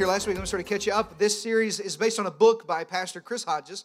here last week, I'm going to sort of catch you up. This series is based on a book by Pastor Chris Hodges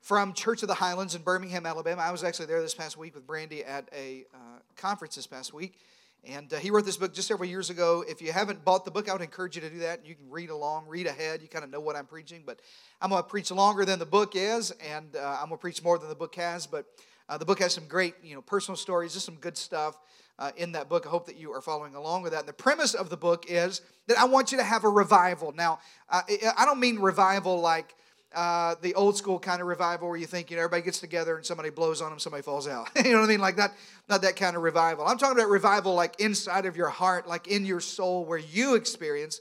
from Church of the Highlands in Birmingham, Alabama. I was actually there this past week with Brandy at a uh, conference this past week. And uh, he wrote this book just several years ago. If you haven't bought the book, I would encourage you to do that. You can read along, read ahead. You kind of know what I'm preaching. But I'm going to preach longer than the book is, and uh, I'm going to preach more than the book has. But uh, the book has some great, you know, personal stories, just some good stuff uh, in that book. I hope that you are following along with that. And the premise of the book is that I want you to have a revival. Now, uh, I don't mean revival like uh, the old school kind of revival where you think you know everybody gets together and somebody blows on them, somebody falls out. you know what I mean? Like not not that kind of revival. I'm talking about revival like inside of your heart, like in your soul, where you experience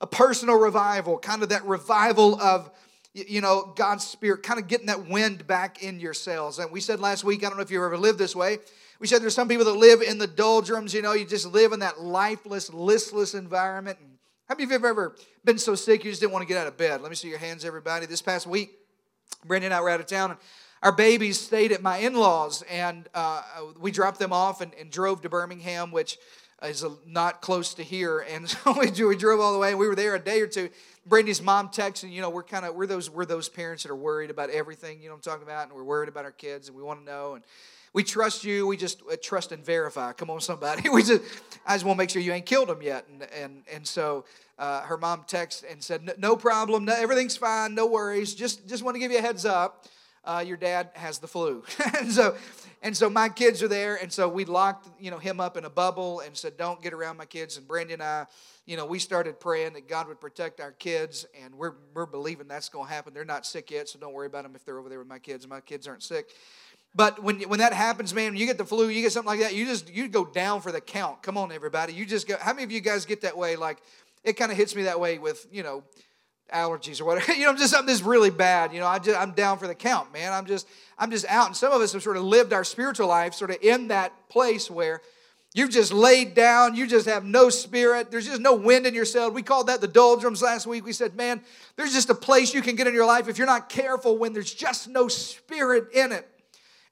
a personal revival, kind of that revival of you know God's Spirit, kind of getting that wind back in your sails. And we said last week, I don't know if you ever lived this way. We said there's some people that live in the doldrums, you know, you just live in that lifeless, listless environment. And how many of you have ever been so sick you just didn't want to get out of bed? Let me see your hands, everybody. This past week, Brandy and I were out of town, and our babies stayed at my in laws, and uh, we dropped them off and, and, drove to Birmingham, which is not close to here. And so we, drove all the way, and we were there a day or two. Brandy's mom texted, you know, we're kind of we're those we're those parents that are worried about everything, you know I'm talking about, and we're worried about our kids, and we want to know. And we trust you. We just uh, trust and verify. Come on, somebody. We just, I just want to make sure you ain't killed him yet. And and and so uh, her mom texted and said, "No problem. No, everything's fine. No worries. Just just want to give you a heads up. Uh, your dad has the flu." and so and so my kids are there, and so we locked you know him up in a bubble and said, "Don't get around my kids." And Brandy and I, you know, we started praying that God would protect our kids, and we're we're believing that's going to happen. They're not sick yet, so don't worry about them if they're over there with my kids. My kids aren't sick. But when, when that happens, man, you get the flu, you get something like that, you just you go down for the count. Come on, everybody. You just go. How many of you guys get that way? Like it kind of hits me that way with, you know, allergies or whatever. you know, just something that's really bad. You know, I just I'm down for the count, man. I'm just I'm just out. And some of us have sort of lived our spiritual life sort of in that place where You've just laid down. You just have no spirit. There's just no wind in your sail. We called that the doldrums last week. We said, man, there's just a place you can get in your life if you're not careful when there's just no spirit in it.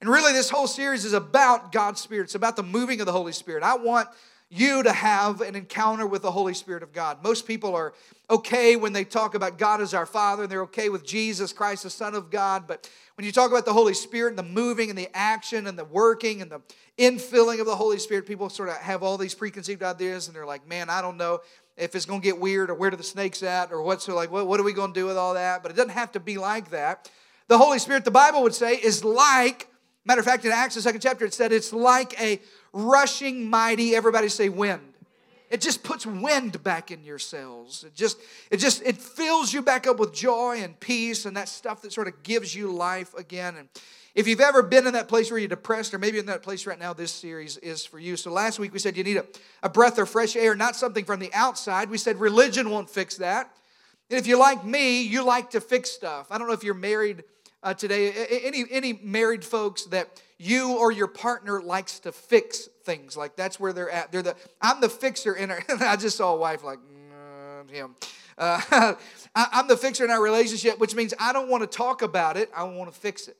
And really, this whole series is about God's Spirit. It's about the moving of the Holy Spirit. I want you to have an encounter with the Holy Spirit of God. Most people are okay when they talk about God as our Father, and they're okay with Jesus Christ, the Son of God. But when you talk about the Holy Spirit and the moving and the action and the working and the infilling of the Holy Spirit, people sort of have all these preconceived ideas, and they're like, man, I don't know if it's going to get weird or where do the snakes at or what's so like, what, what are we going to do with all that? But it doesn't have to be like that. The Holy Spirit, the Bible would say, is like Matter of fact, in Acts, the second chapter, it said it's like a rushing mighty, everybody say wind. It just puts wind back in your cells. It just, it just, it fills you back up with joy and peace and that stuff that sort of gives you life again. And if you've ever been in that place where you're depressed, or maybe in that place right now, this series is for you. So last week we said you need a, a breath of fresh air, not something from the outside. We said religion won't fix that. And if you're like me, you like to fix stuff. I don't know if you're married uh, today. Any, any married folks that you or your partner likes to fix things, like that's where they're at. They're the, I'm the fixer in our, I just saw a wife like, mm, him. Uh, I, I'm the fixer in our relationship, which means I don't want to talk about it, I want to fix it.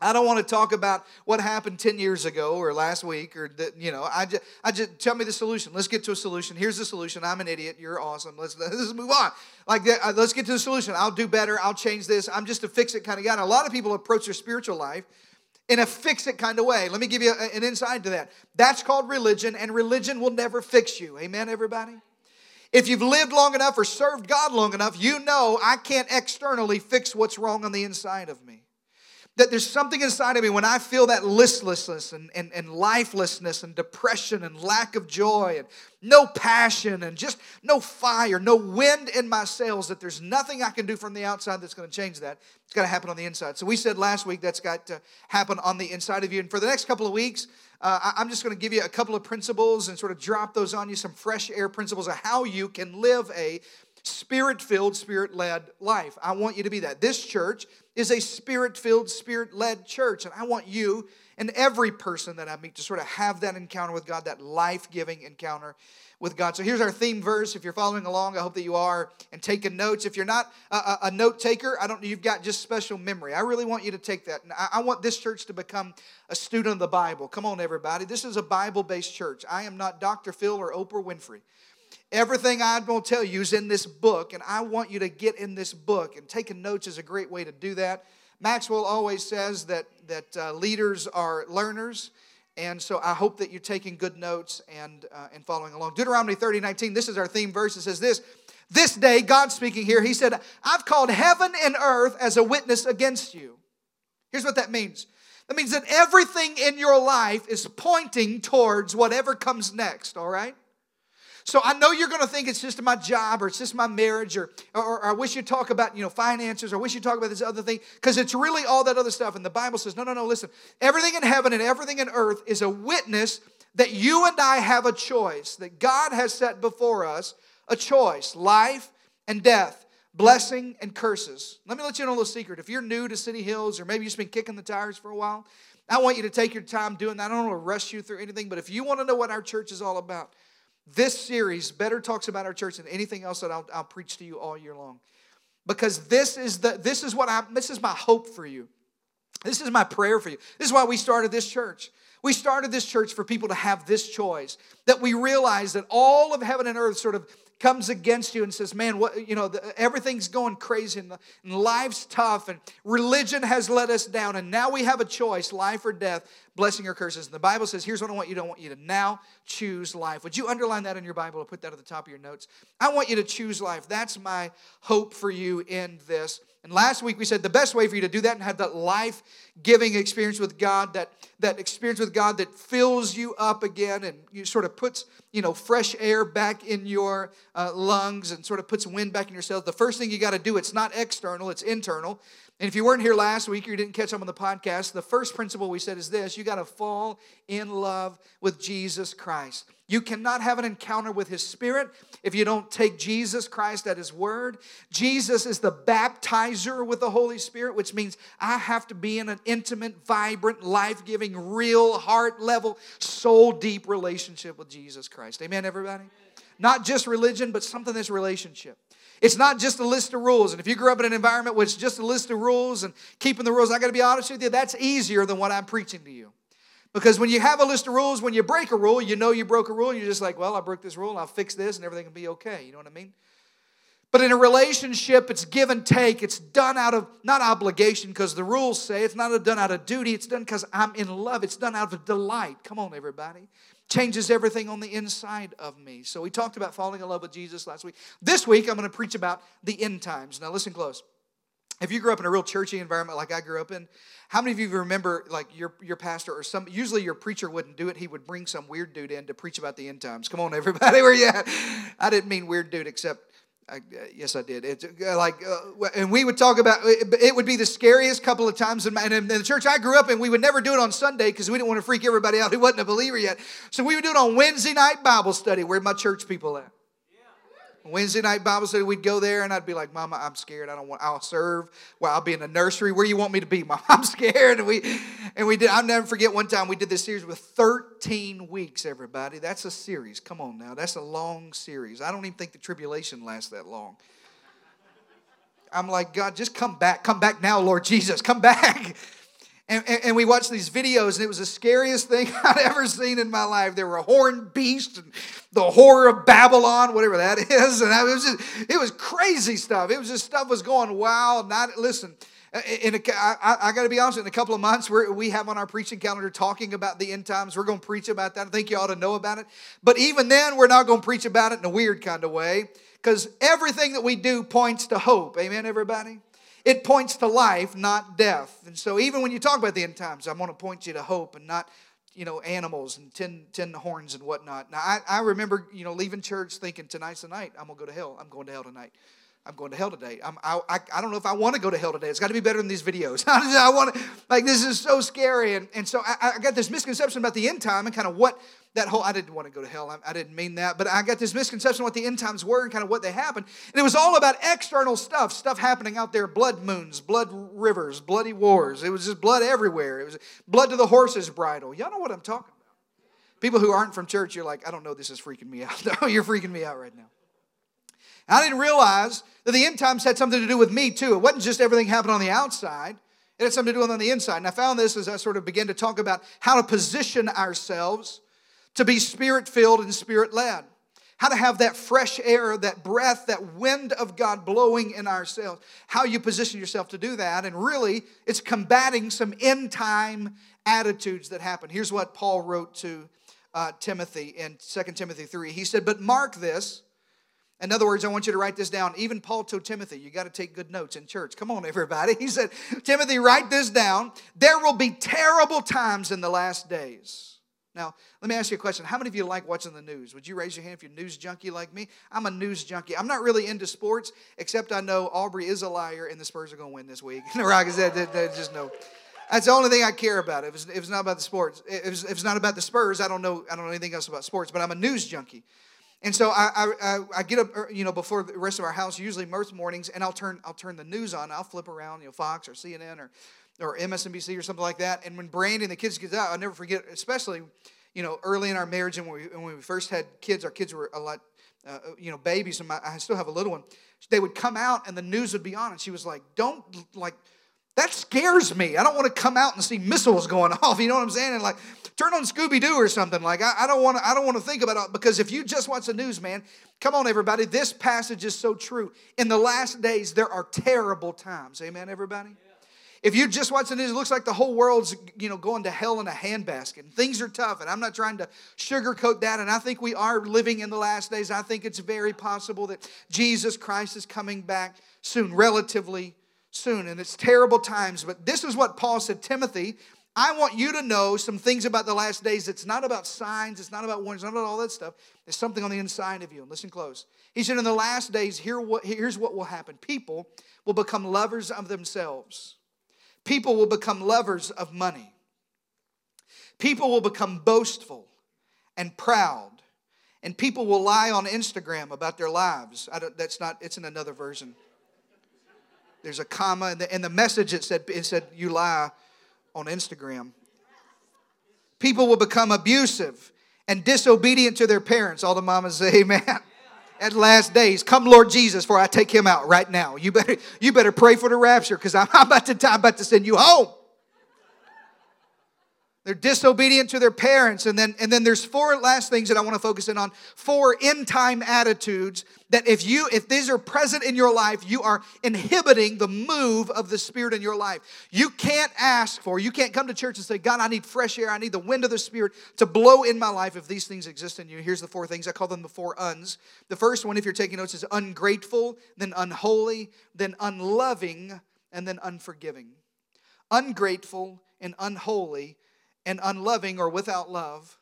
I don't want to talk about what happened 10 years ago or last week or that, you know, I just, I just tell me the solution. Let's get to a solution. Here's the solution. I'm an idiot. You're awesome. Let's, let's move on. Like that, uh, let's get to the solution. I'll do better. I'll change this. I'm just a fix it kind of guy. And a lot of people approach their spiritual life in a fix it kind of way. Let me give you an insight to that. That's called religion, and religion will never fix you. Amen, everybody? If you've lived long enough or served God long enough, you know I can't externally fix what's wrong on the inside of me that there's something inside of me when I feel that listlessness and, and, and lifelessness and depression and lack of joy and no passion and just no fire, no wind in my sails, that there's nothing I can do from the outside that's going to change that. It's got to happen on the inside. So we said last week that's got to happen on the inside of you. And for the next couple of weeks, uh, I'm just going to give you a couple of principles and sort of drop those on you, some fresh air principles of how you can live a spirit filled, spirit led life. I want you to be that. This church is a spirit filled, spirit led church. And I want you and every person that I meet to sort of have that encounter with God, that life giving encounter with God. So here's our theme verse. If you're following along, I hope that you are and taking notes. If you're not a, a note taker, I don't know, you've got just special memory. I really want you to take that. And I, I want this church to become a student of the Bible. Come on, everybody. This is a Bible based church. I am not Dr. Phil or Oprah Winfrey. Everything I'm going to tell you is in this book, and I want you to get in this book. And taking notes is a great way to do that. Maxwell always says that, that uh, leaders are learners, and so I hope that you're taking good notes and, uh, and following along. Deuteronomy 30, 19, this is our theme verse. It says this This day, God speaking here, He said, I've called heaven and earth as a witness against you. Here's what that means that means that everything in your life is pointing towards whatever comes next, all right? So I know you're going to think it's just my job or it's just my marriage or, or, or I wish you'd talk about, you know, finances or I wish you'd talk about this other thing because it's really all that other stuff. And the Bible says, no, no, no, listen. Everything in heaven and everything in earth is a witness that you and I have a choice, that God has set before us a choice, life and death, blessing and curses. Let me let you know a little secret. If you're new to City Hills or maybe you've been kicking the tires for a while, I want you to take your time doing that. I don't want to rush you through anything, but if you want to know what our church is all about, this series better talks about our church than anything else that I'll, I'll preach to you all year long. Because this is the this is what I this is my hope for you. This is my prayer for you. This is why we started this church. We started this church for people to have this choice that we realize that all of heaven and earth sort of comes against you and says, Man, what, you know, the, everything's going crazy and, the, and life's tough and religion has let us down. And now we have a choice life or death, blessing or curses. And the Bible says, Here's what I want you to I want you to now choose life. Would you underline that in your Bible or put that at the top of your notes? I want you to choose life. That's my hope for you in this. And last week we said the best way for you to do that and have that life giving experience with God, that, that experience with God that fills you up again and you sort of puts, you know, fresh air back in your uh, lungs and sort of puts wind back in your cells. The first thing you got to do, it's not external, it's internal. And if you weren't here last week or you didn't catch up on the podcast, the first principle we said is this you got to fall in love with Jesus Christ. You cannot have an encounter with His Spirit if you don't take Jesus Christ at His word. Jesus is the baptizer with the Holy Spirit, which means I have to be in an intimate, vibrant, life giving, real, heart level, soul deep relationship with Jesus Christ. Amen, everybody? Not just religion, but something that's relationship. It's not just a list of rules. And if you grew up in an environment where it's just a list of rules and keeping the rules, I got to be honest with you, that's easier than what I'm preaching to you. Because when you have a list of rules, when you break a rule, you know you broke a rule, and you're just like, well, I broke this rule, I'll fix this, and everything will be okay. You know what I mean? But in a relationship, it's give and take. It's done out of not obligation, because the rules say it's not done out of duty. It's done because I'm in love. It's done out of delight. Come on, everybody changes everything on the inside of me. So we talked about falling in love with Jesus last week. This week, I'm going to preach about the end times. Now, listen close. If you grew up in a real churchy environment like I grew up in, how many of you remember like your, your pastor or some, usually your preacher wouldn't do it. He would bring some weird dude in to preach about the end times. Come on, everybody, where you at? I didn't mean weird dude, except I, uh, yes, I did. It's uh, like, uh, and we would talk about it, it. Would be the scariest couple of times in, my, in the church I grew up in. We would never do it on Sunday because we didn't want to freak everybody out who wasn't a believer yet. So we would do it on Wednesday night Bible study. Where my church people at? Wednesday night Bible study, we'd go there, and I'd be like, "Mama, I'm scared. I don't want. I'll serve. Well, I'll be in the nursery. Where you want me to be, Mom? I'm scared." And we, and we did. I'll never forget one time we did this series with 13 weeks. Everybody, that's a series. Come on now, that's a long series. I don't even think the tribulation lasts that long. I'm like, God, just come back. Come back now, Lord Jesus. Come back. And, and, and, we watched these videos, and it was the scariest thing I'd ever seen in my life. There were a horned beasts and the horror of Babylon, whatever that is. And it was just, it was crazy stuff. It was just stuff was going wild. Not listen. Uh, in a, I, I got to be honest. In a couple of months, we have on our preaching calendar talking about the end times. We're going to preach about that. I think you ought to know about it. But even then, we're not going to preach about it in a weird kind of way because everything that we do points to hope. Amen, everybody. It points to life, not death. And so even when you talk about the end times, I'm going to point you to hope and not, you know, animals and tin, tin horns and whatnot. Now, I, I remember, you know, leaving church thinking, tonight's the night. I'm going to go to hell. I'm going to hell tonight. I'm going to hell today. I'm, I, I, I don't know if I want to go to hell today. It's got to be better than these videos. I want to, like, this is so scary. And, and so I, I got this misconception about the end time and kind of what that whole, I didn't want to go to hell. I, I, didn't mean that. But I got this misconception what the end times were and kind of what they happened. And it was all about external stuff, stuff happening out there blood moons, blood rivers, bloody wars. It was just blood everywhere. It was blood to the horse's bridle. Y'all know what I'm talking about. People who aren't from church, you're like, I don't know, this is freaking me out. No, you're freaking me out right now. I didn't realize that the end times had something to do with me too. It wasn't just everything happened on the outside. It had something to do with on the inside. And I found this as I sort of began to talk about how to position ourselves to be spirit filled and spirit led. how to have that fresh air, that breath, that wind of God blowing in ourselves, how you position yourself to do that. And really, it's combating some end time attitudes that happen. Here's what Paul wrote to uh, Timothy in 2 Timothy 3. He said, But mark this. In other words, I want you to write this down. Even Paul told Timothy, you got to take good notes in church. Come on, everybody. He said, Timothy, write this down. There will be terrible times in the last days. Now, let me ask you a question. How many of you like watching the news? Would you raise your hand if you're a news junkie like me? I'm a news junkie. I'm not really into sports, except I know Aubrey is a liar and the Spurs are going to win this week. the Rockets, just know. That's the only thing I care about. If it's, if it's not about the sports, if it's, if it's, not about the Spurs, I don't know. I don't know anything else about sports. But I'm a news junkie, and so I, I, I get up, you know, before the rest of our house, usually most mornings, and I'll turn I'll turn the news on. I'll flip around, you know, Fox or CNN or or MSNBC or something like that. And when Brandon the kids get out, I'll never forget, especially you know, early in our marriage and when we, when we first had kids, our kids were a lot, uh, you know, babies, and my, I still have a little one. They would come out and the news would be on, and she was like, "Don't like." That scares me. I don't want to come out and see missiles going off. You know what I'm saying? And like, turn on Scooby Doo or something. Like, I, I don't want to. I don't want to think about it because if you just watch the news, man, come on, everybody. This passage is so true. In the last days, there are terrible times. Amen, everybody. If you just watch the news, it looks like the whole world's you know going to hell in a handbasket. And things are tough, and I'm not trying to sugarcoat that. And I think we are living in the last days. I think it's very possible that Jesus Christ is coming back soon, relatively soon. And it's terrible times. But this is what Paul said, Timothy. I want you to know some things about the last days. It's not about signs, it's not about it's not about all that stuff. There's something on the inside of you. And listen close. He said, In the last days, here what, here's what will happen people will become lovers of themselves People will become lovers of money. People will become boastful and proud. And people will lie on Instagram about their lives. that's not, it's in another version. There's a comma in the, the message it said, it said, you lie on Instagram. People will become abusive and disobedient to their parents. All the mamas say, Amen at last days. Come, Lord Jesus, for I take him out right now. You better, you better pray for the rapture because I'm, I'm, about to, I'm about to send you home. They're disobedient to their parents. And then, and then there's four last things that I want to focus in on. Four end time attitudes that if you, if these are present in your life, you are inhibiting the move of the Spirit in your life. You can't ask for, you can't come to church and say, God, I need fresh air. I need the wind of the Spirit to blow in my life if these things exist in you. Here's the four things. I call them the four uns. The first one, if you're taking notes, is ungrateful, then unholy, then unloving, and then unforgiving. Ungrateful and unholy and unloving or without love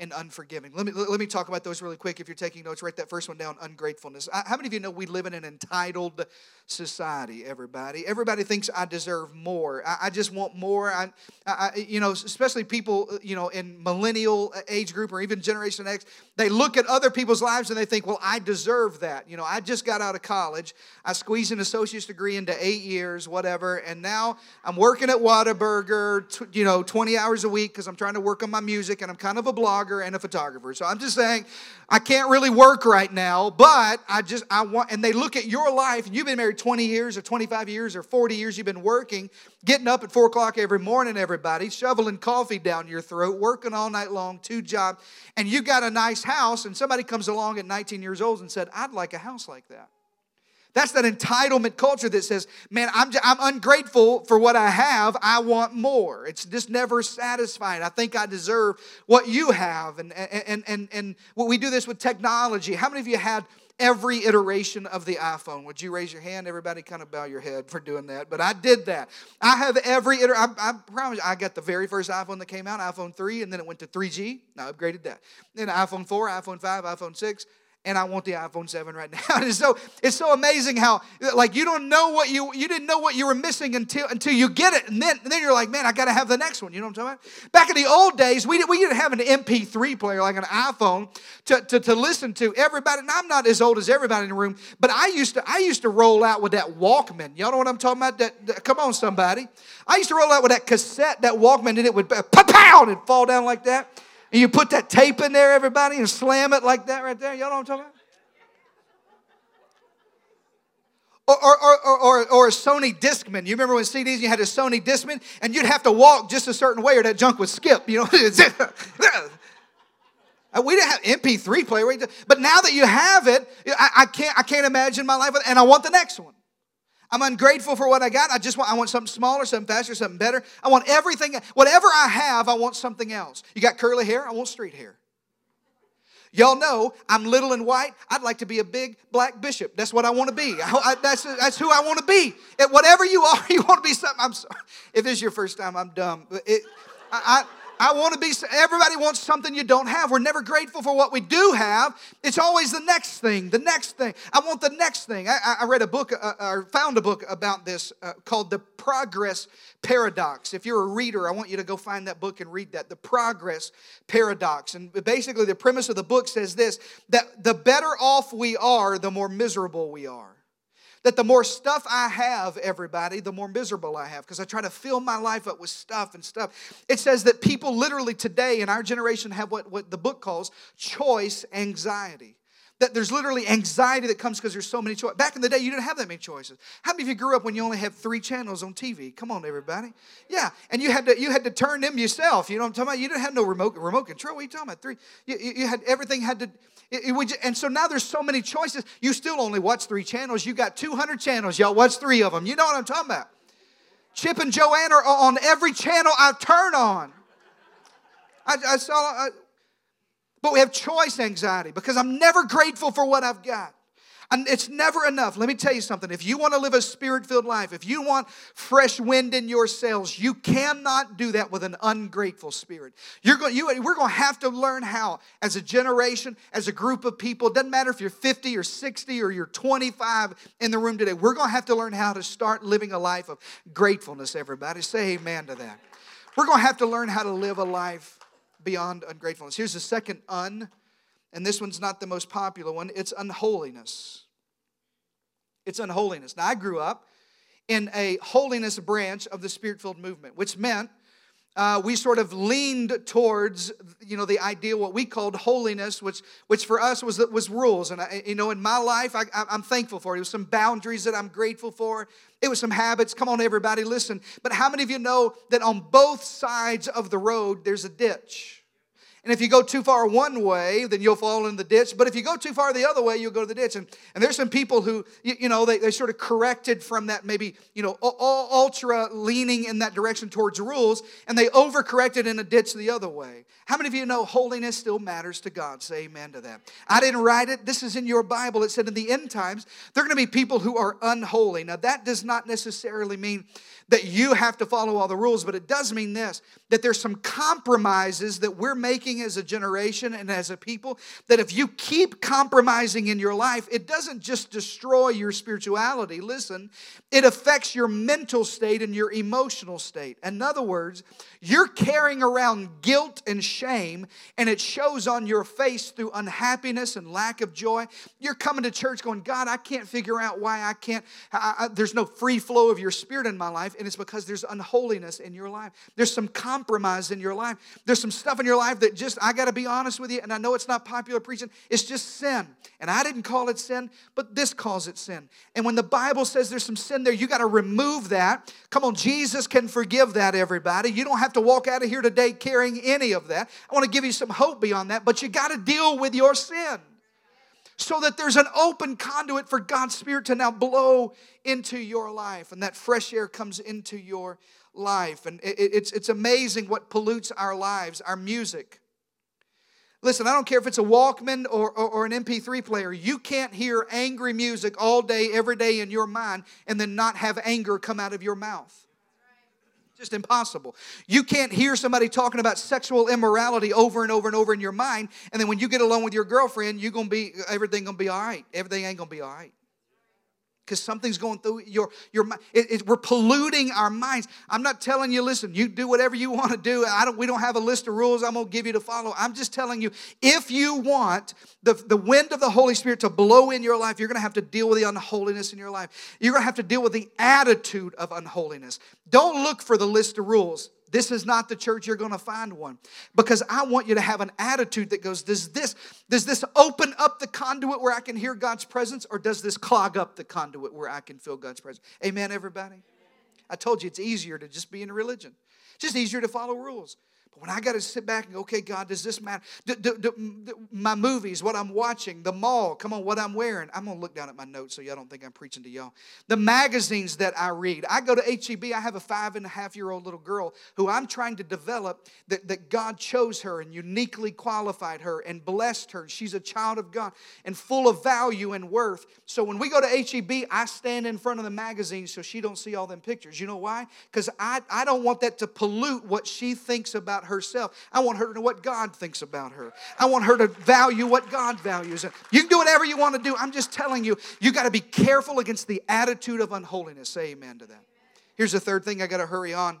and unforgiving. Let me, let me talk about those really quick. If you're taking notes, write that first one down ungratefulness. How many of you know we live in an entitled society, everybody? Everybody thinks I deserve more. I, I just want more. I, I, you know, especially people, uh, you know, in millennial uh, age group or even Generation X, they look at other people's lives and they think, well, I deserve that. You know, I just got out of college. I squeezed an associate's degree into eight years, whatever, and now I'm working at Whataburger, you know, 20 hours a week because I'm trying to work on my music and I'm kind of a blogger and a photographer. So I'm just saying, I can't really work right now, but I just, I want, and they look at your life and you've been married 20 years or 25 years or 40 years, you've been working, getting up at four o'clock every morning, everybody, shoveling coffee down your throat, working all night long, two jobs, and you got a nice house, and somebody comes along at 19 years old and said, I'd like a house like that. That's that entitlement culture that says, man, I'm, I'm ungrateful for what I have. I want more. It's just never satisfied. I think I deserve what you have. And, and, and, and we do this with technology. How many of you had every iteration of the iPhone. Would you raise your hand? Everybody kind of bow your head for doing that. But I did that. I have every iter- I, I promise you, I got the very first iPhone that came out, iPhone 3, and then it went to 3G. I upgraded that. Then iPhone 4, iPhone 5, iPhone 6 and I want the iPhone 7 right now. and so it's so amazing how like you don't know what you you didn't know what you were missing until until you get it. And then, and then you're like, man, I gotta have the next one. You know what I'm talking about? Back in the old days, we, we didn't have an MP3 player like an iPhone to, to, to listen to. Everybody, and I'm not as old as everybody in the room, but I used to I used to roll out with that Walkman. Y'all know what I'm talking about? That, that come on, somebody. I used to roll out with that cassette, that Walkman, and it would uh, pow and fall down like that. And you put that tape in there, everybody, and slam it like that right there. Y'all know what I'm talking about? Or, or, or, or, or a Sony Discman. You remember when CDs, you had a Sony Discman, and you'd have to walk just a certain way or that junk would skip, you know? Uh, We didn't have MP3 player, but now that you have it, I, I can't I can't imagine my life, and I want the next one. I'm ungrateful for what I got. I just want I want something smaller, something faster, something better. I want everything, whatever I have, I want something else. You got curly hair, I want straight hair. Y'all know I'm little and white. I'd like to be a big black bishop. That's what I want to be. I- I- that's, that's who I want to be. Whatever you are, you want to be something. I'm sorry. If this is your first time, I'm dumb. But It, I, I, want to be, everybody wants something you don't have. We're never grateful for what we do have. It's always the next thing, the next thing. I want the next thing. I, I- read a book, uh, or found a book about this uh, called The Progress Paradox. If you're a reader, I want you to go find that book and read that. The Progress Paradox. And basically, the premise of the book says this that the better off we are, the more miserable we are. That the more stuff I have, everybody, the more miserable I have because I try to fill my life up with stuff and stuff. It says that people literally today in our generation have what, what the book calls choice anxiety. That there's literally anxiety that comes because there's so many choices. Back in the day, you didn't have that many choices. How many of you grew up when you only had three channels on TV? Come on, everybody. Yeah, and you had to you had to turn them yourself. You know what I'm talking about? You didn't have no remote remote control. What are you talking about? Three. You, you- you had everything had to. It, it would, and so now there's so many choices. You still only watch three channels. You got 200 channels. Y'all watch three of them. You know what I'm talking about? Chip and Joanna are on every channel I turn on. I, I saw, I, but we have choice anxiety because I'm never grateful for what I've got. And it's never enough. Let me tell you something. If you want to live a spirit filled life, if you want fresh wind in your sails, you cannot do that with an ungrateful spirit. You're going, you, we're going to have to learn how, as a generation, as a group of people, it doesn't matter if you're 50 or 60 or you're 25 in the room today, we're going to have to learn how to start living a life of gratefulness, everybody. Say amen to that. We're going to have to learn how to live a life beyond ungratefulness. Here's the second un, and this one's not the most popular one. It's unholiness. It's unholiness. Now, I grew up in a holiness branch of the spirit filled movement, which meant uh, we sort of leaned towards you know the idea what we called holiness which which for us was was rules. And I, you know in my life I, i'm thankful for it. It was some boundaries that i'm grateful for. It was some habits. Come on everybody listen. But how many of you know that on both sides of the road there's a ditch and if you go too far one way, then you'll fall in the ditch. But if you go too far the other way, you'll go to the ditch. And, and there's some people who, you, you know, they, they sort of corrected from that maybe, you know, ultra leaning in that direction towards rules, and they overcorrected in a ditch the other way. How many of you know holiness still matters to God? Say amen to that. I didn't write it. This is in your Bible. It said in the end times, there are going to be people who are unholy. Now, that does not necessarily mean that you have to follow all the rules, but it does mean this that there's some compromises that we're making as a generation and as a people. That if you keep compromising in your life, it doesn't just destroy your spirituality. Listen, it affects your mental state and your emotional state. In other words, you're carrying around guilt and shame, and it shows on your face through unhappiness and lack of joy. You're coming to church going, God, I can't figure out why I can't. I, I- there's no free flow of your spirit in my life, and it's because there's unholiness in your life. There's some compromise in your life. There's some stuff in your life that just, I got to be honest with you, and I know it's not popular preaching, it's just sin. And I didn't call it sin, but this calls it sin. And when the Bible says there's some sin there, you got to remove that. Come on, Jesus can forgive that, everybody. You don't have to walk out of here today carrying any of that. I want to give you some hope beyond that, but you got to deal with your sin so that there's an open conduit for God's Spirit to now blow into your life and that fresh air comes into your life. And it- it- it's, it's amazing what pollutes our lives, our music. Listen, I don't care if it's a Walkman or, or, or an MP3 player. You can't hear angry music all day, every day in your mind and then not have anger come out of your mouth. Just impossible. You can't hear somebody talking about sexual immorality over and over and over in your mind, and then when you get alone with your girlfriend, you're gonna be everything gonna be all right. Everything ain't gonna be all right because something's going through your your mind. We're polluting our minds. I'm not telling you, listen, you do whatever you want to do. I don't. We don't have a list of rules I'm going to give you to follow. I'm just telling you, if you want the the wind of the Holy Spirit to blow in your life, you're going to have to deal with the unholiness in your life. You're going to have to deal with the attitude of unholiness. Don't look for the list of rules. This is not the church you're going to find one because I want you to have an attitude that goes does this does this open up the conduit where I can hear God's presence or does this clog up the conduit where I can feel God's presence? Amen everybody. I told you it's easier to just be in a religion. Just easier to follow rules. But when I got to sit back and go, okay, God, does this matter? Do, do, do, my movies, what I'm watching, the mall, come on, what I'm wearing. I'm going to look down at my notes so y'all don't think I'm preaching to y'all. The magazines that I read. I go to HEB, I have a five and a half year old little girl who I'm trying to develop that, that God chose her and uniquely qualified her and blessed her. She's a child of God and full of value and worth. So when we go to HEB, I stand in front of the magazine so she don't see all them pictures. You know why? Because I, I don't want that to pollute what she thinks about herself. I want her to know what God thinks about her. I want her to value what God values. You can do whatever you want to do. I'm just telling you, you got to be careful against the attitude of unholiness. Say amen to that. Here's the third thing I got to hurry on.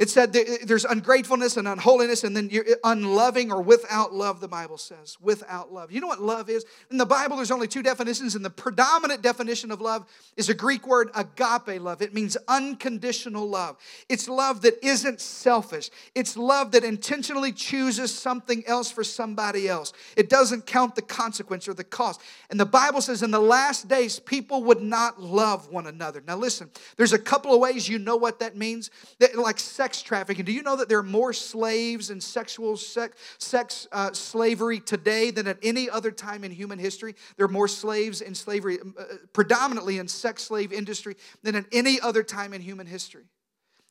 It said there's ungratefulness and unholiness, and then you're unloving or without love, the Bible says. Without love. You know what love is? In the Bible, there's only two definitions, and the predominant definition of love is a Greek word, agape love. It means unconditional love. It's love that isn't selfish, it's love that intentionally chooses something else for somebody else. It doesn't count the consequence or the cost. And the Bible says in the last days, people would not love one another. Now, listen, there's a couple of ways you know what that means. That, like sex sex trafficking. Do you know that there are more slaves and sexual sex, sex uh, slavery today than at any other time in human history? There are more slaves in slavery, uh, predominantly in sex slave industry, than at any other time in human history.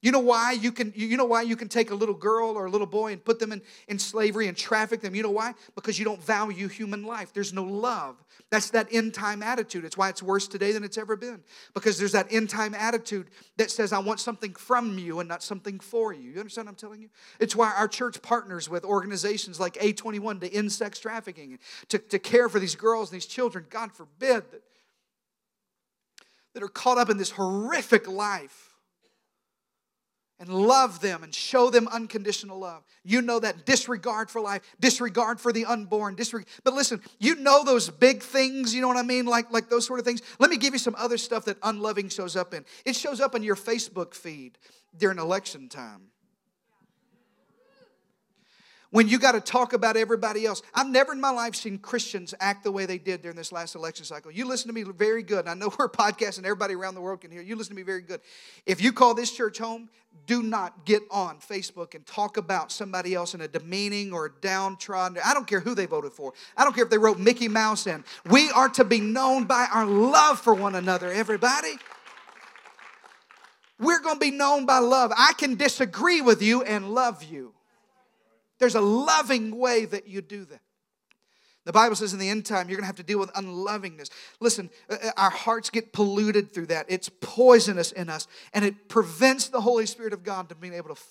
You know why you can you know why you can take a little girl or a little boy and put them in, in slavery and traffic them? You know why? Because you don't value human life. There's no love. That's that end time attitude. It's why it's worse today than it's ever been. Because there's that end time attitude that says, I want something from you and not something for you. You understand what I'm telling you? It's why our church partners with organizations like A21 to end sex trafficking, to, to care for these girls and these children, God forbid, that, that are caught up in this horrific life and love them and show them unconditional love. You know that disregard for life, disregard for the unborn. But listen, you know those big things, you know what I mean? Like, like those sort of things. Let me give you some other stuff that unloving shows up in. It shows up in your Facebook feed during election time when you got to talk about everybody else. I've never in my life seen Christians act the way they did during this last election cycle. You listen to me very good. I know we're podcasting, everybody around the world can hear. You listen to me very good. If you call this church home, do not get on Facebook and talk about somebody else in a demeaning or downtrodden. I don't care who they voted for. I don't care if they wrote Mickey Mouse in. We are to be known by our love for one another, everybody. We're going to be known by love. I can disagree with you and love you. There's a loving way that you do that. The Bible says in the end time, you're going to have to deal with unlovingness. Listen, uh, uh, our hearts get polluted through that. It's poisonous in us, and it prevents the Holy Spirit of God from being able to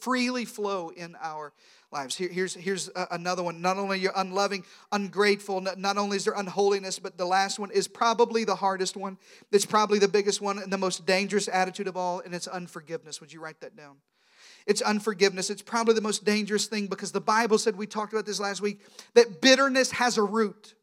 freely flow in our lives. Here, here's here's another one. Not only you're unloving, ungrateful, not only is there unholiness, but the last one is probably the hardest one. It's probably the biggest one and the most dangerous attitude of all, and it's unforgiveness. Would you write that down? It's unforgiveness. It's probably the most dangerous thing because the Bible said, we talked about this last week, that bitterness has a root.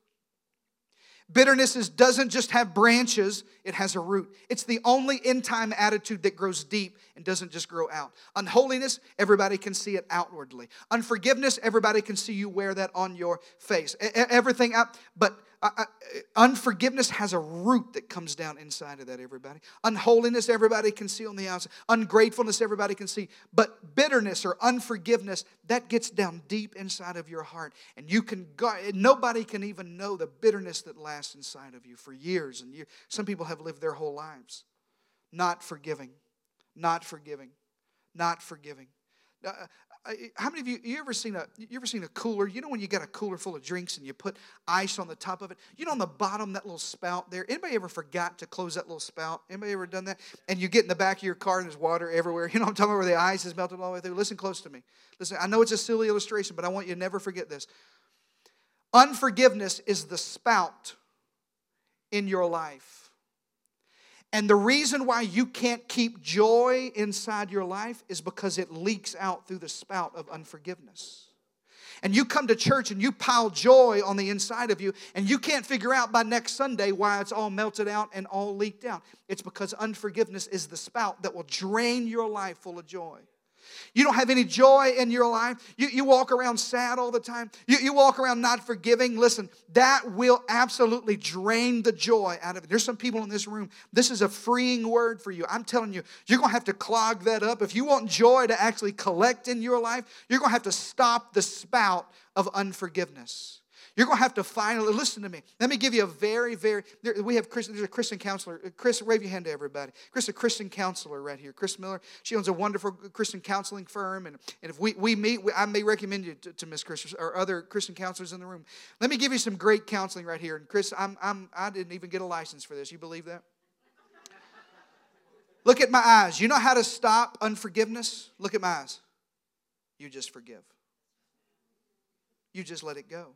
Bitterness is, doesn't just have branches, it has a root. It's the only end time attitude that grows deep and doesn't just grow out. Unholiness, everybody can see it outwardly. Unforgiveness, everybody can see you wear that on your face. Everything but unforgiveness has a root that comes down inside of that, everybody. Unholiness, everybody can see on the outside. Ungratefulness, everybody can see. But bitterness or unforgiveness, that gets down deep inside of your heart. And you can, go, nobody can even know the bitterness that lasts inside of you for years and years. Some people have lived their whole lives not forgiving, not forgiving, not forgiving. Uh, how many of you you ever seen a you ever seen a cooler? You know when you got a cooler full of drinks and you put ice on the top of it. You know on the bottom that little spout there. Anybody ever forgot to close that little spout? Anybody ever done that? And you get in the back of your car and there's water everywhere. You know I'm talking about where the ice is melted all the way through. Listen close to me. Listen, I know it's a silly illustration, but I want you to never forget this. Unforgiveness is the spout in your life and the reason why you can't keep joy inside your life is because it leaks out through the spout of unforgiveness. And you come to church and you pile joy on the inside of you, and you can't figure out by next Sunday why it's all melted out and all leaked out. It's because unforgiveness is the spout that will drain your life full of joy. You don't have any joy in your life. You, you walk around sad all the time. You, you walk around not forgiving. Listen, that will absolutely drain the joy out of it. There's some people in this room. This is a freeing word for you. I'm telling you, you're going to have to clog that up. If you want joy to actually collect in your life, you're going to have to stop the spout of unforgiveness. You're going to have to finally listen to me. Let me give you a very, very. There, we have Chris. There's a Christian counselor. Uh, Chris, wave your hand to everybody. Chris, a Christian counselor right here. Chris Miller. She owns a wonderful Christian counseling firm, and, and if we, we meet, we, I may recommend you to, to Miss Chris or other Christian counselors in the room. Let me give you some great counseling right here. And Chris, I'm, I'm I didn't even get a license for this. You believe that? Look at my eyes. You know how to stop unforgiveness? Look at my eyes. You just forgive. You just let it go.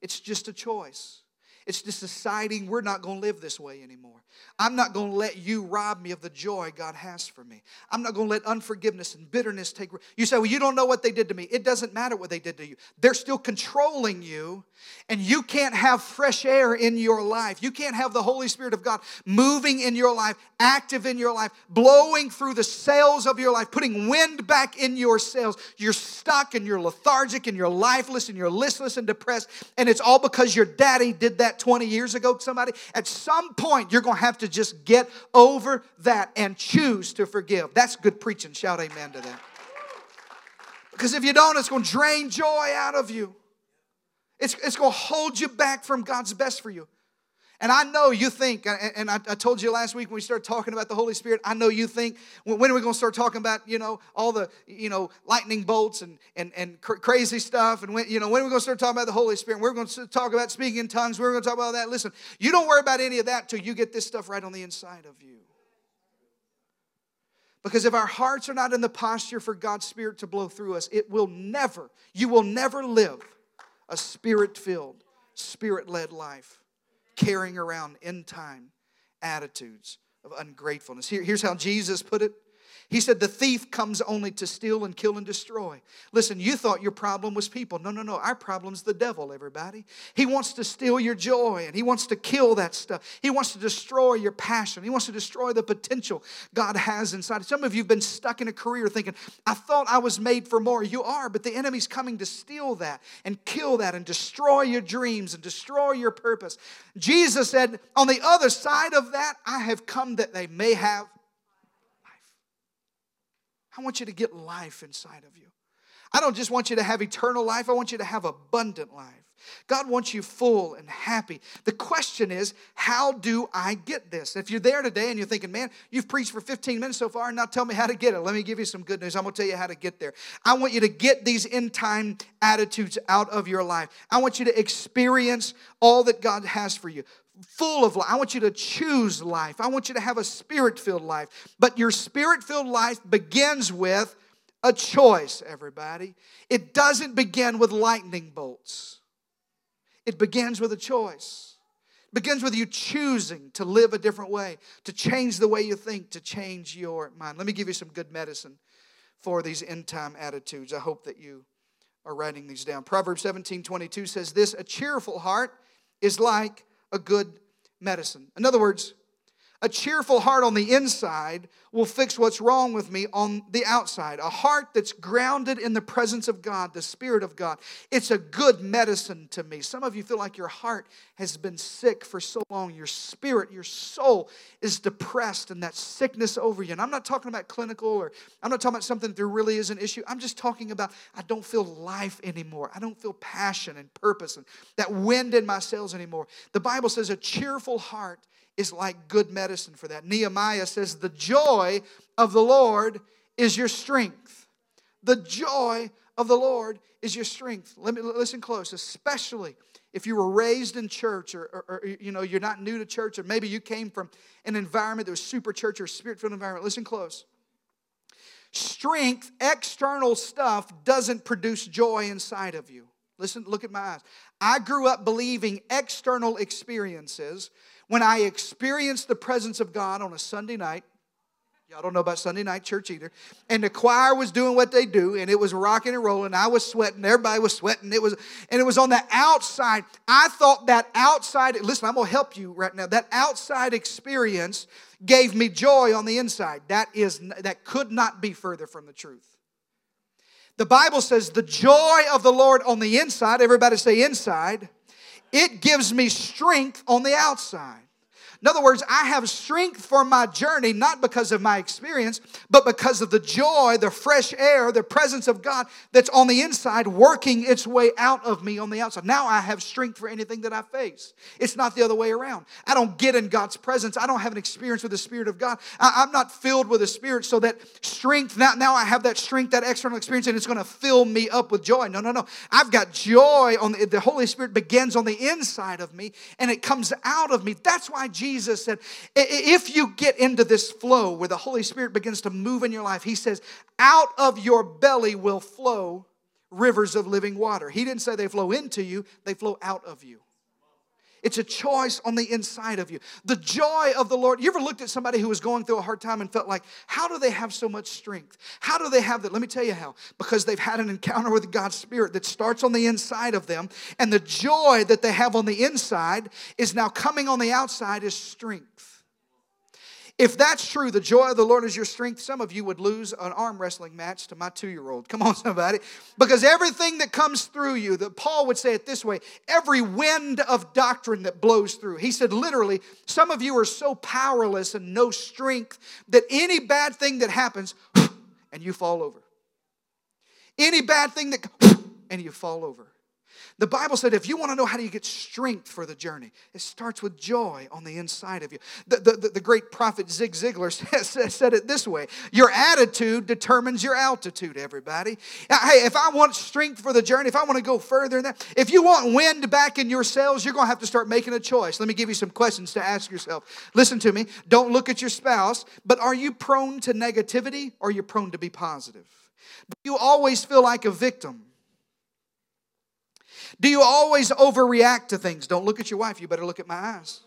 It's just a choice. It's just deciding we're not going to live this way anymore. I'm not going to let you rob me of the joy God has for me. I'm not going to let unforgiveness and bitterness take. You say, well, you don't know what they did to me. It doesn't matter what they did to you. They're still controlling you, and you can't have fresh air in your life. You can't have the Holy Spirit of God moving in your life, active in your life, blowing through the sails of your life, putting wind back in your sails. You're stuck and you're lethargic and you're lifeless and you're listless and depressed, and it's all because your daddy did that 20 years ago, somebody. At some point, you're going to have to just get over that and choose to forgive. That's good preaching. Shout amen to that. Because if you don't, it's going to drain joy out of you. It's, it's going to hold you back from God's best for you. And I know you think, and I, told you last week when we started talking about the Holy Spirit, I know you think, when are we going to start talking about, you know, all the, you know, lightning bolts and, and, and crazy stuff? And when, you know, when are we going to start talking about the Holy Spirit? We're going to talk about speaking in tongues. We're going to talk about that. Listen, you don't worry about any of that till you get this stuff right on the inside of you. Because if our hearts are not in the posture for God's Spirit to blow through us, it will never, you will never live a spirit filled, spirit led life carrying around end time attitudes of ungratefulness. Here, here's how Jesus put it he said, The thief comes only to steal and kill and destroy. Listen, you thought your problem was people. No, no, no. Our problem's the devil, everybody. He wants to steal your joy and he wants to kill that stuff. He wants to destroy your passion. He wants to destroy the potential God has inside. Some of you have been stuck in a career thinking, I thought I was made for more. You are, but the enemy's coming to steal that and kill that and destroy your dreams and destroy your purpose. Jesus said, On the other side of that, I have come that they may have I want you to get life inside of you. I don't just want you to have eternal life, I want you to have abundant life. God wants you full and happy. The question is, how do I get this? If you're there today and you're thinking, man, you've preached for 15 minutes so far and now tell me how to get it. Let me give you some good news. I'm going to tell you how to get there. I want you to get these end time attitudes out of your life. I want you to experience all that God has for you full of life. I want you to choose life. I want you to have a spirit filled life. But your spirit filled life begins with a choice, everybody. It doesn't begin with lightning bolts, it begins with a choice. It begins with you choosing to live a different way, to change the way you think, to change your mind. Let me give you some good medicine for these end time attitudes. I hope that you are writing these down. Proverbs 17 22 says this A cheerful heart is like a good medicine. In other words, a cheerful heart on the inside will fix what's wrong with me on the outside. A heart that's grounded in the presence of God, the Spirit of God. It's a good medicine to me. Some of you feel like your heart has been sick for so long. Your spirit, your soul is depressed and that sickness over you. And I'm not talking about clinical or I'm not talking about something that there really is an issue. I'm just talking about I don't feel life anymore. I don't feel passion and purpose and that wind in my sails anymore. The Bible says a cheerful heart is like good medicine for that. Nehemiah says, The joy of the Lord is your strength. The joy of the Lord is your strength. Let me listen close, especially if you were raised in church or, or, or, you know you're not new to church or maybe you came from an environment that was super church or spirit-filled environment listen close strength external stuff doesn't produce joy inside of you listen look at my eyes i grew up believing external experiences when I experienced the presence of God on a Sunday night, y'all don't know about Sunday night church either, and the choir was doing what they do, and it was rocking and rolling. I was sweating, everybody was sweating. It was, and it was on the outside. I thought that outside, listen, I'm gonna help you right now. That outside experience gave me joy on the inside. That is that could not be further from the truth. The Bible says, the joy of the Lord on the inside, everybody say inside, it gives me strength on the outside. In other words, I have strength for my journey, not because of my experience, but because of the joy, the fresh air, the presence of God that's on the inside working its way out of me on the outside. Now I have strength for anything that I face. It's not the other way around. I don't get in God's presence. I don't have an experience with the Spirit of God. I, am not filled with the Spirit so that strength, now, now I have that strength, that external experience, and it's going to fill me up with joy. No, no, no. I've got joy on the, the Holy Spirit begins on the inside of me and it comes out of me. That's why Jesus Jesus said, if you get into this flow where the Holy Spirit begins to move in your life, He says, out of your belly will flow rivers of living water. He didn't say they flow into you, they flow out of you. It's a choice on the inside of you. The joy of the Lord. You ever looked at somebody who was going through a hard time and felt like, how do they have so much strength? How do they have that? Let me tell you how. Because they've had an encounter with God's Spirit that starts on the inside of them, and the joy that they have on the inside is now coming on the outside as strength. If that's true, the joy of the Lord is your strength, some of you would lose an arm wrestling match to my two year old. Come on, somebody. Because everything that comes through you, that Paul would say it this way every wind of doctrine that blows through. He said, literally, some of you are so powerless and no strength that any bad thing that happens, and you fall over. Any bad thing that, and you fall over. The Bible said if you want to know how do you get strength for the journey, it starts with joy on the inside of you. The, the, the great prophet Zig Ziglar said it this way Your attitude determines your altitude, everybody. Hey, if I want strength for the journey, if I want to go further in that, if you want wind back in your sails, you're going to have to start making a choice. Let me give you some questions to ask yourself. Listen to me. Don't look at your spouse, but are you prone to negativity or are you prone to be positive? Do you always feel like a victim? Do you always overreact to things? Don't look at your wife, you better look at my eyes.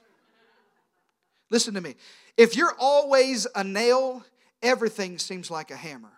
Listen to me. If you're always a nail, everything seems like a hammer.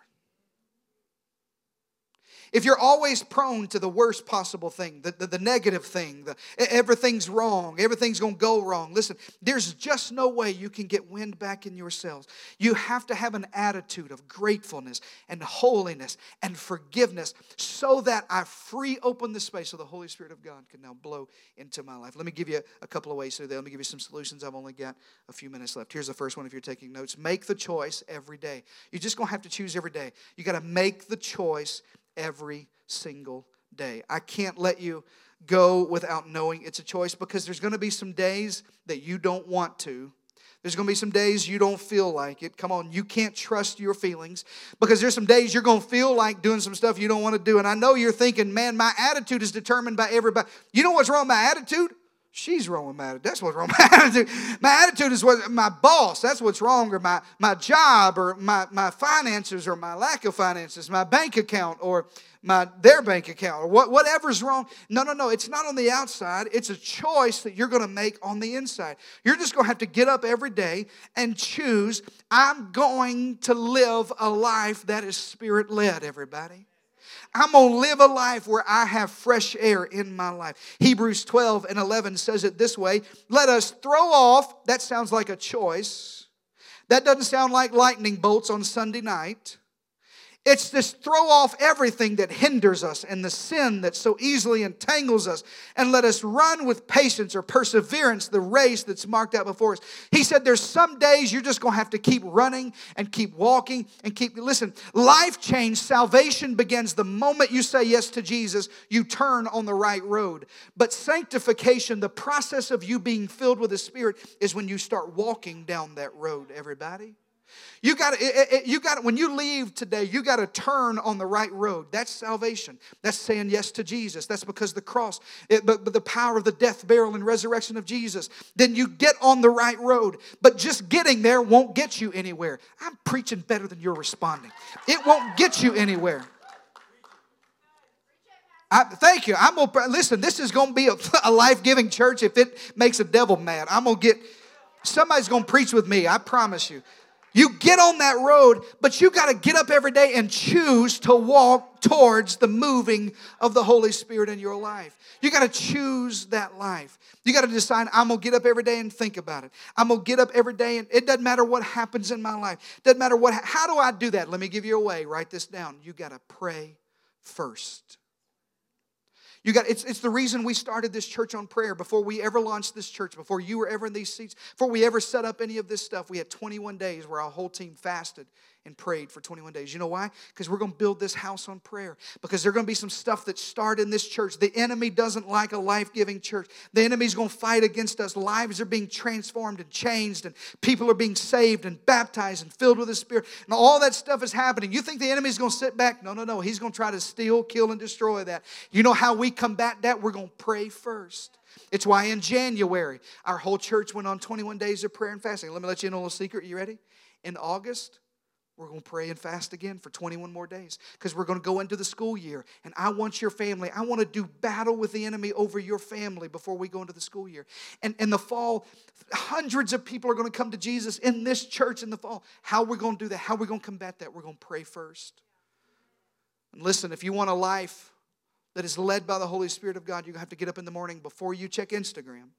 If you're always prone to the worst possible thing, the, the, the negative thing, the, everything's wrong, everything's gonna go wrong, listen, there's just no way you can get wind back in yourselves. You have to have an attitude of gratefulness and holiness and forgiveness so that I free open the space so the Holy Spirit of God can now blow into my life. Let me give you a couple of ways through there. Let me give you some solutions. I've only got a few minutes left. Here's the first one if you're taking notes make the choice every day. You're just gonna have to choose every day. You gotta make the choice every single day. I can't let you go without knowing it's a choice because there's going to be some days that you don't want to. There's going to be some days you don't feel like it. Come on, you can't trust your feelings because there's some days you're going to feel like doing some stuff you don't want to do. And I know you're thinking, man, my attitude is determined by everybody. You know what's wrong with my attitude? She's wrong with my attitude. That's what's wrong with my attitude. My attitude is what my boss, that's what's wrong, or my, my job, or my, my finances, or my lack of finances, my bank account, or my their bank account, or what, whatever's wrong. No, no, no. It's not on the outside. It's a choice that you're gonna make on the inside. You're just gonna have to get up every day and choose, I'm going to live a life that is spirit-led, everybody. I'm going to live a life where I have fresh air in my life. Hebrews 12 and 11 says it this way Let us throw off, that sounds like a choice. That doesn't sound like lightning bolts on Sunday night. It's this throw off everything that hinders us and the sin that so easily entangles us and let us run with patience or perseverance the race that's marked out before us. He said there's some days you're just to have to keep running and keep walking and keep listen. Life change, salvation begins the moment you say yes to Jesus, you turn on the right road. But sanctification, the process of you being filled with the Spirit is when you start walking down that road, everybody. You got to, you got when you leave today, you got to turn on the right road. That's salvation. That's saying yes to Jesus. That's because the cross, it, but, but the power of the death, burial, and resurrection of Jesus. Then you get on the right road. But just getting there won't get you anywhere. I'm preaching better than you're responding. It won't get you anywhere. I, thank you. I'm gonna listen. This is gonna be a, a life giving church. If it makes a devil mad, I'm gonna get somebody's gonna preach with me. I promise you. You get on that road, but you got to get up every day and choose to walk towards the moving of the Holy Spirit in your life. You got to choose that life. You got to decide, I'm going to get up every day and think about it. I'm going to get up every day and it doesn't matter what happens in my life. Doesn't matter what, how do I do that? Let me give you a way. Write this down. You got to pray first. You got it's, it's the reason we started this church on prayer before we ever launched this church, before you were ever in these seats, before we ever set up any of this stuff. We had 21 days where our whole team fasted and prayed for 21 days. You know why? Because we're going to build this house on prayer. Because there's going to be some stuff that start in this church. The enemy doesn't like a life giving church. The enemy's going to fight against us. Lives are being transformed and changed, and people are being saved and baptized and filled with the Spirit. And all that stuff is happening. You think the enemy's going to sit back? No, no, no. He's going to try to steal, kill, and destroy that. You know how we combat that? We're going to pray first. It's why in January, our whole church went on 21 days of prayer and fasting. Let me let you in a little secret. You ready? In August, we're going to pray and fast again for 21 more days because we're going to go into the school year. And I want your family, I want to do battle with the enemy over your family before we go into the school year. And in the fall, hundreds of people are going to come to Jesus in this church in the fall. How are we going to do that? How are we going to combat that? We're going to pray first. And listen, if you want a life that is led by the Holy Spirit of God, you're going to have to get up in the morning before you check Instagram.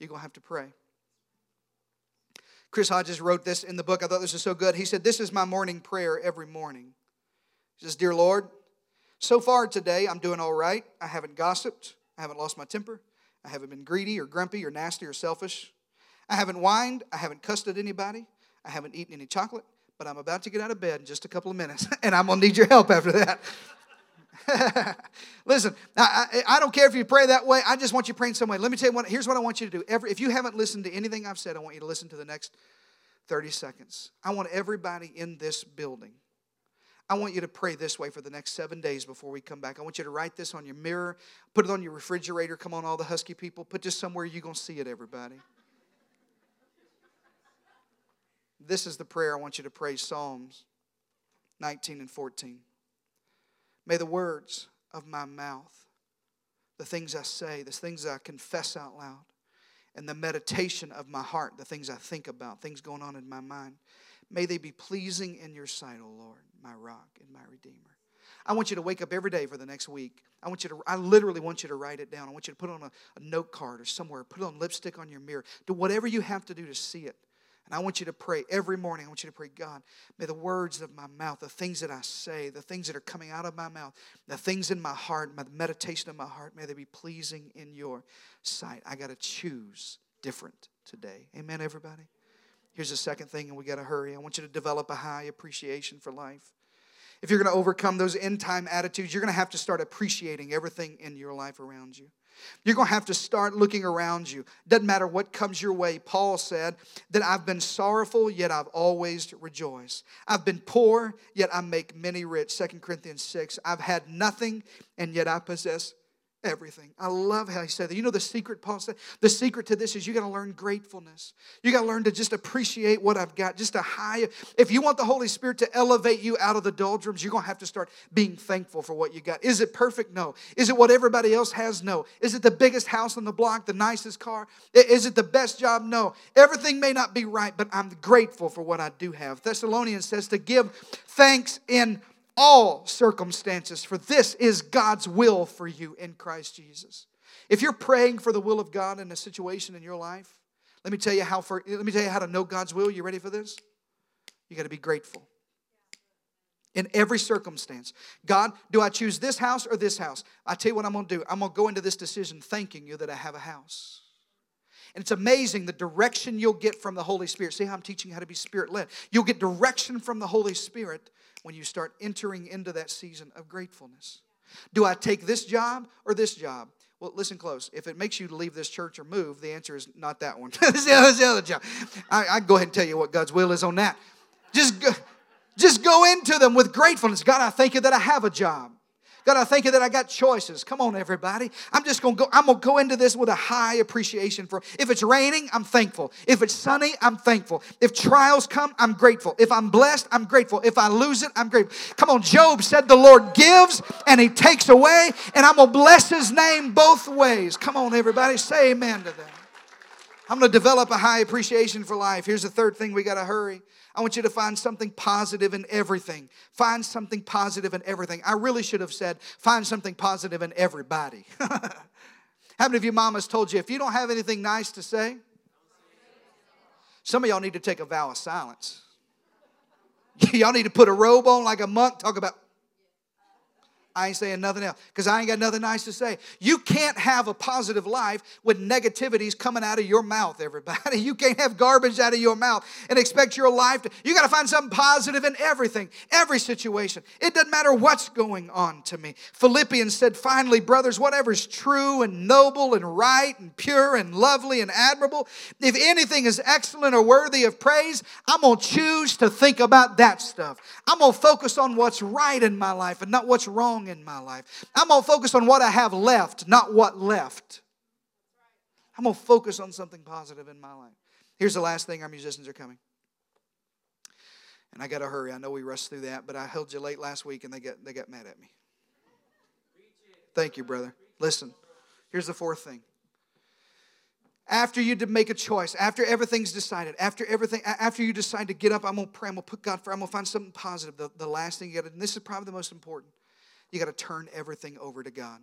You're going to have to pray. Chris Hodges wrote this in the book. I thought this was so good. He said, This is my morning prayer every morning. He says, Dear Lord, so far today I'm doing all right. I haven't gossiped. I haven't lost my temper. I haven't been greedy or grumpy or nasty or selfish. I haven't whined. I haven't cussed at anybody. I haven't eaten any chocolate. But I'm about to get out of bed in just a couple of minutes, and I'm going to need your help after that. Listen, I, I, I, don't care if you pray that way. I just want you praying some way. Let me tell you what, here's what I want you to do. Every, if you haven't listened to anything I've said, I want you to listen to the next 30 seconds. I want everybody in this building. I want you to pray this way for the next seven days before we come back. I want you to write this on your mirror, put it on your refrigerator. Come on, all the husky people. Put this somewhere you're going to see it, everybody. This is the prayer I want you to pray Psalms 19 and 14. May the words of my mouth, the things I say, the things I confess out loud, and the meditation of my heart, the things I think about, things going on in my mind, may they be pleasing in your sight, O Lord, my rock and my redeemer. I want you to wake up every day for the next week. I want you to, I literally want you to write it down. I want you to put on a, a note card or somewhere, put on lipstick on your mirror. Do whatever you have to do to see it. And I want you to pray every morning. I want you to pray, God, may the words of my mouth, the things that I say, the things that are coming out of my mouth, the things in my heart, my meditation of my heart, may they be pleasing in your sight. I got to choose different today. Amen, everybody? Here's the second thing, and we got to hurry. I want you to develop a high appreciation for life. If you're going to overcome those end time attitudes, you're going to have to start appreciating everything in your life around you. You're going to have to start looking around you. Doesn't matter what comes your way. Paul said that I've been sorrowful, yet I've always rejoiced. I've been poor, yet I make many rich. 2 Corinthians 6. I've had nothing, and yet I possess everything. I love how he said that. You know the secret, Paul said? The secret to this is you got to learn gratefulness. You got to learn to just appreciate what I've got, just a high. If you want the Holy Spirit to elevate you out of the doldrums, you're going to have to start being thankful for what you got. Is it perfect? No. Is it what everybody else has? No. Is it the biggest house on the block, the nicest car? Is it the best job? No. Everything may not be right, but I'm grateful for what I do have. Thessalonians says to give thanks in all circumstances, for this is God's will for you in Christ Jesus. If you're praying for the will of God in a situation in your life, let me tell you how for, let me tell you how to know God's will. You ready for this? You got to be grateful. In every circumstance. God, do I choose this house or this house? I tell you what I'm going to do. I'm going to go into this decision thanking you that I have a house. And it's amazing the direction you'll get from the Holy Spirit. See how I'm teaching how to be spirit led. You'll get direction from the Holy Spirit when you start entering into that season of gratefulness. Do I take this job or this job? Well, listen close. If it makes you leave this church or move, the answer is not that one. That's the other job. I, I go ahead and tell you what God's will is on that. Just go, just go into them with gratefulness. God, I thank you that I have a job. God, I thank you that I got choices. Come on, everybody. I'm just gonna go, I'm gonna go into this with a high appreciation for if it's raining, I'm thankful. If it's sunny, I'm thankful. If trials come, I'm grateful. If I'm blessed, I'm grateful. If I lose it, I'm grateful. Come on, Job said the Lord gives and he takes away, and I'm gonna bless his name both ways. Come on, everybody, say amen to that. I'm gonna develop a high appreciation for life. Here's the third thing we gotta hurry. I want you to find something positive in everything. Find something positive in everything. I really should have said, find something positive in everybody. How many of you mamas told you if you don't have anything nice to say? Some of y'all need to take a vow of silence. y'all need to put a robe on like a monk, talk about. I ain't saying nothing else because I ain't got nothing nice to say. You can't have a positive life with negativities coming out of your mouth, everybody. You can't have garbage out of your mouth and expect your life to. You got to find something positive in everything, every situation. It doesn't matter what's going on to me. Philippians said, finally, brothers, whatever's true and noble and right and pure and lovely and admirable, if anything is excellent or worthy of praise, I'm going to choose to think about that stuff. I'm going to focus on what's right in my life and not what's wrong wrong in my life. I'm going to focus on what I have left, not what left. I'm going to focus on something positive in my life. Here's the last thing our musicians are coming. And I got to hurry. I know we rushed through that, but I held you late last week and they got, they got mad at me. Thank you, brother. Listen, here's the fourth thing. After you make a choice, after everything's decided, after everything, after you decide to get up, I'm gonna pray, I'm gonna put God for, I'm gonna find something positive. The, the last thing you gotta, and this is probably the most important. You got to turn everything over to God.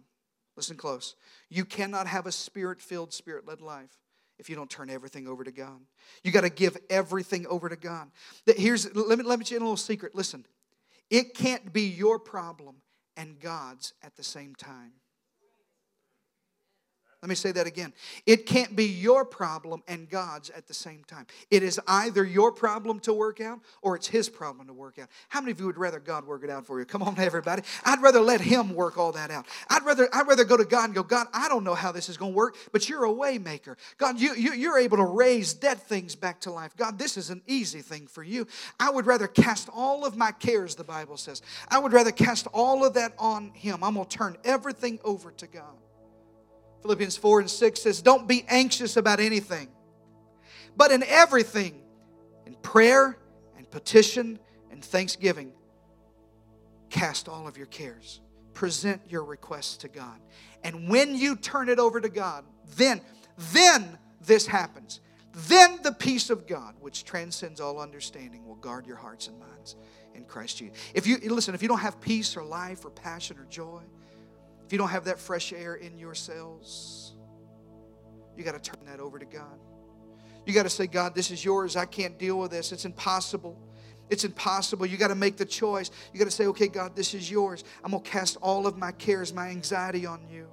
Listen close. You cannot have a spirit filled, spirit led life if you don't turn everything over to God. You got to give everything over to God. Here's let me let me tell you a little secret. Listen, it can't be your problem and God's at the same time. Let me say that again. It can't be your problem and God's at the same time. It is either your problem to work out or it's His problem to work out. How many of you would rather God work it out for you? Come on, everybody. I'd rather let Him work all that out. I'd rather, I'd rather go to God and go, God, I don't know how this is going to work, but you're a waymaker. God, you, you, you're able to raise dead things back to life. God, this is an easy thing for you. I would rather cast all of my cares, the Bible says. I would rather cast all of that on Him. I'm going to turn everything over to God. Philippians 4 and 6 says, Don't be anxious about anything, but in everything, in prayer and petition and thanksgiving, cast all of your cares. Present your requests to God. And when you turn it over to God, then, then this happens. Then the peace of God, which transcends all understanding, will guard your hearts and minds in Christ Jesus. If you listen, if you don't have peace or life or passion or joy, if you don't have that fresh air in your cells, you got to turn that over to God. You got to say, God, this is yours. I can't deal with this. It's impossible. It's impossible. You got to make the choice. You got to say, okay, God, this is yours. I'm going to cast all of my cares, my anxiety on you.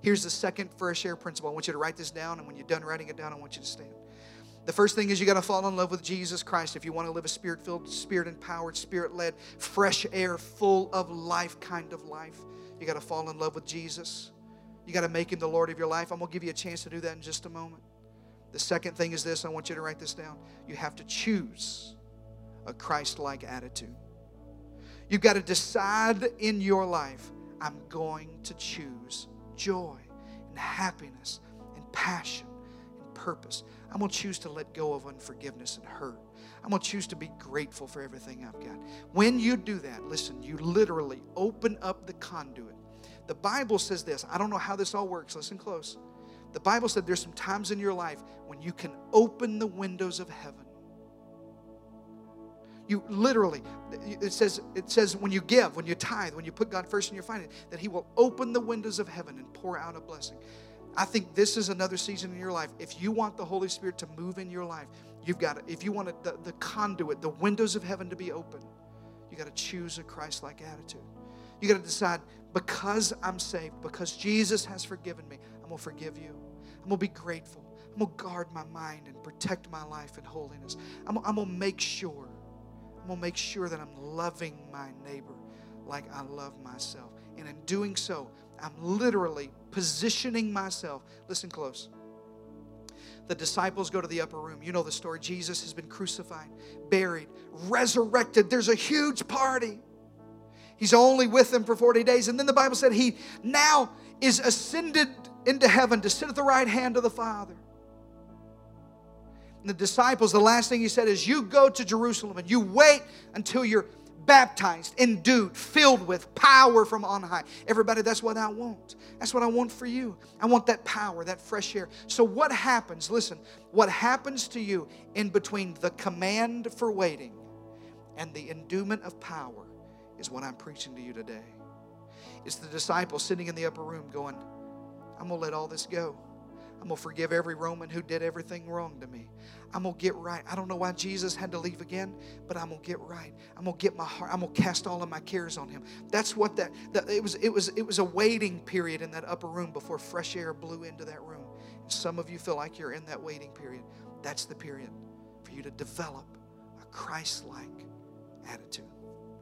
Here's the second fresh air principle. I want you to write this down, and when you're done writing it down, I want you to stand. The first thing is you got to fall in love with Jesus Christ if you want to live a spirit filled, spirit empowered, spirit led, fresh air, full of life kind of life. You got to fall in love with Jesus. You got to make him the Lord of your life. I'm going to give you a chance to do that in just a moment. The second thing is this I want you to write this down. You have to choose a Christ like attitude. You've got to decide in your life I'm going to choose joy and happiness and passion and purpose. I'm going to choose to let go of unforgiveness and hurt. I'm going to choose to be grateful for everything I've got. When you do that, listen, you literally open up the conduit. The Bible says this. I don't know how this all works. Listen close. The Bible said there's some times in your life when you can open the windows of heaven. You literally, it says, it says when you give, when you tithe, when you put God first in your finances, that He will open the windows of heaven and pour out a blessing. I think this is another season in your life. If you want the Holy Spirit to move in your life, you've got to, if you want the, the conduit, the windows of heaven to be open, you got to choose a Christ like attitude. You got to decide, because I'm saved, because Jesus has forgiven me, I'm going to forgive you. I'm going to be grateful. I'm going to guard my mind and protect my life in holiness. I'm, I'm going to make sure, I'm going to make sure that I'm loving my neighbor like I love myself. And in doing so, I'm literally positioning myself. Listen close. The disciples go to the upper room. You know the story. Jesus has been crucified, buried, resurrected. There's a huge party. He's only with them for 40 days. And then the Bible said he now is ascended into heaven to sit at the right hand of the Father. And the disciples, the last thing he said is, You go to Jerusalem and you wait until you're baptized, endued, filled with power from on high. Everybody, that's what I want. That's what I want for you. I want that power, that fresh air. So, what happens? Listen, what happens to you in between the command for waiting and the endowment of power is what I'm preaching to you today. It's the disciple sitting in the upper room going, I'm going to let all this go. I'm going to forgive every Roman who did everything wrong to me. I'm going to get right. I don't know why Jesus had to leave again, but I'm going to get right. I'm going to get my heart. I'm going to cast all of my cares on him. That's what that, that it was it was it was a waiting period in that upper room before fresh air blew into that room. Some of you feel like you're in that waiting period. That's the period for you to develop a Christ-like attitude.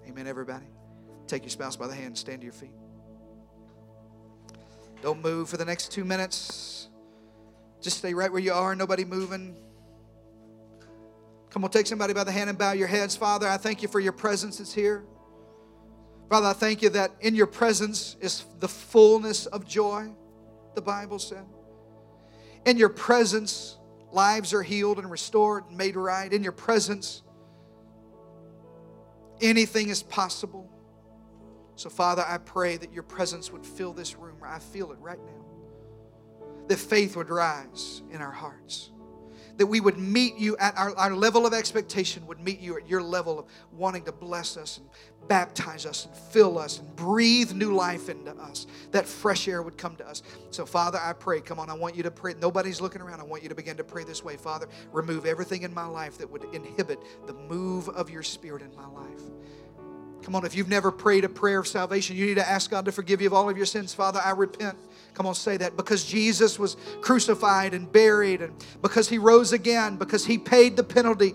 Amen everybody. Take your spouse by the hand, stand to your feet. Don't move for the next 2 minutes. Just stay right where you are, nobody moving. Come on, take somebody by the hand and bow your heads. Father, I thank you for your presence that's here. Father, I thank you that in your presence is the fullness of joy, the Bible said. In your presence, lives are healed and restored and made right. In your presence, anything is possible. So, Father, I pray that your presence would fill this room. I feel it right now. That faith would rise in our hearts that we would meet you at our, our level of expectation, would meet you at your level of wanting to bless us and baptize us and fill us and breathe new life into us. That fresh air would come to us. So, Father, I pray, come on, I want you to pray. Nobody's looking around. I want you to begin to pray this way. Father, remove everything in my life that would inhibit the move of your spirit in my life. Come on, if you've never prayed a prayer of salvation, you need to ask God to forgive you of all of your sins. Father, I repent. Come on, say that. Because Jesus was crucified and buried, and because he rose again, because he paid the penalty,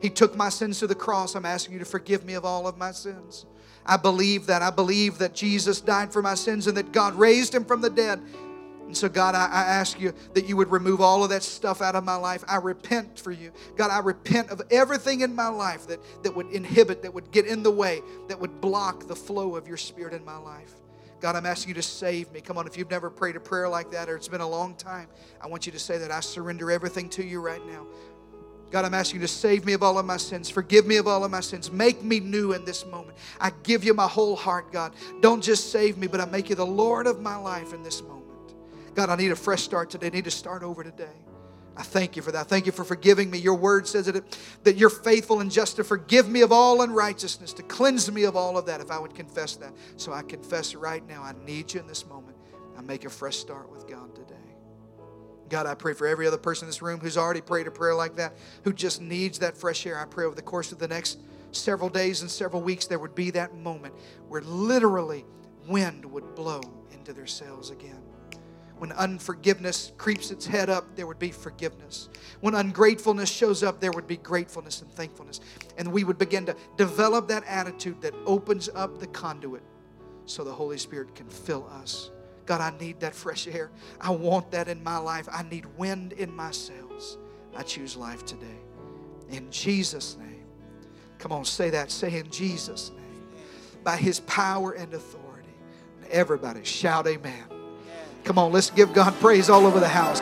he took my sins to the cross. I'm asking you to forgive me of all of my sins. I believe that. I believe that Jesus died for my sins and that God raised him from the dead. And so, God, I, I, ask you that you would remove all of that stuff out of my life. I repent for you. God, I repent of everything in my life that, that would inhibit, that would get in the way, that would block the flow of your spirit in my life. God, I'm asking you to save me. Come on, if you've never prayed a prayer like that or it's been a long time, I want you to say that I surrender everything to you right now. God, I'm asking you to save me of all of my sins. Forgive me of all of my sins. Make me new in this moment. I give you my whole heart, God. Don't just save me, but I make you the Lord of my life in this moment. God, I need a fresh start today. I need to start over today. I thank you for that. I Thank you for forgiving me. Your word says that, that you're faithful and just to forgive me of all unrighteousness, to cleanse me of all of that if I would confess that. So I confess right now, I need you in this moment. I make a fresh start with God today. God, I pray for every other person in this room who's already prayed a prayer like that, who just needs that fresh air. I pray over the course of the next several days and several weeks, there would be that moment where literally wind would blow into their sails again. When unforgiveness creeps its head up, there would be forgiveness. When ungratefulness shows up, there would be gratefulness and thankfulness. And we would begin to develop that attitude that opens up the conduit so the Holy Spirit can fill us. God, I need that fresh air. I want that in my life. I need wind in my sails. I choose life today. In Jesus' name. Come on, say that. Say in Jesus' name. By his power and authority. Everybody shout amen. Come on, let's give God praise all over the house.